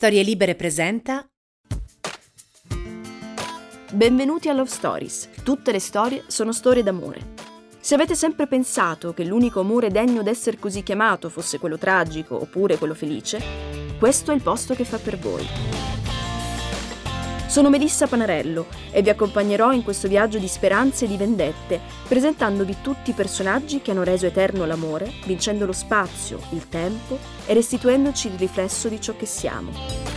Storie Libere presenta Benvenuti a Love Stories. Tutte le storie sono storie d'amore. Se avete sempre pensato che l'unico amore degno d'essere così chiamato fosse quello tragico oppure quello felice, questo è il posto che fa per voi. Sono Melissa Panarello e vi accompagnerò in questo viaggio di speranze e di vendette, presentandovi tutti i personaggi che hanno reso eterno l'amore, vincendo lo spazio, il tempo e restituendoci il riflesso di ciò che siamo.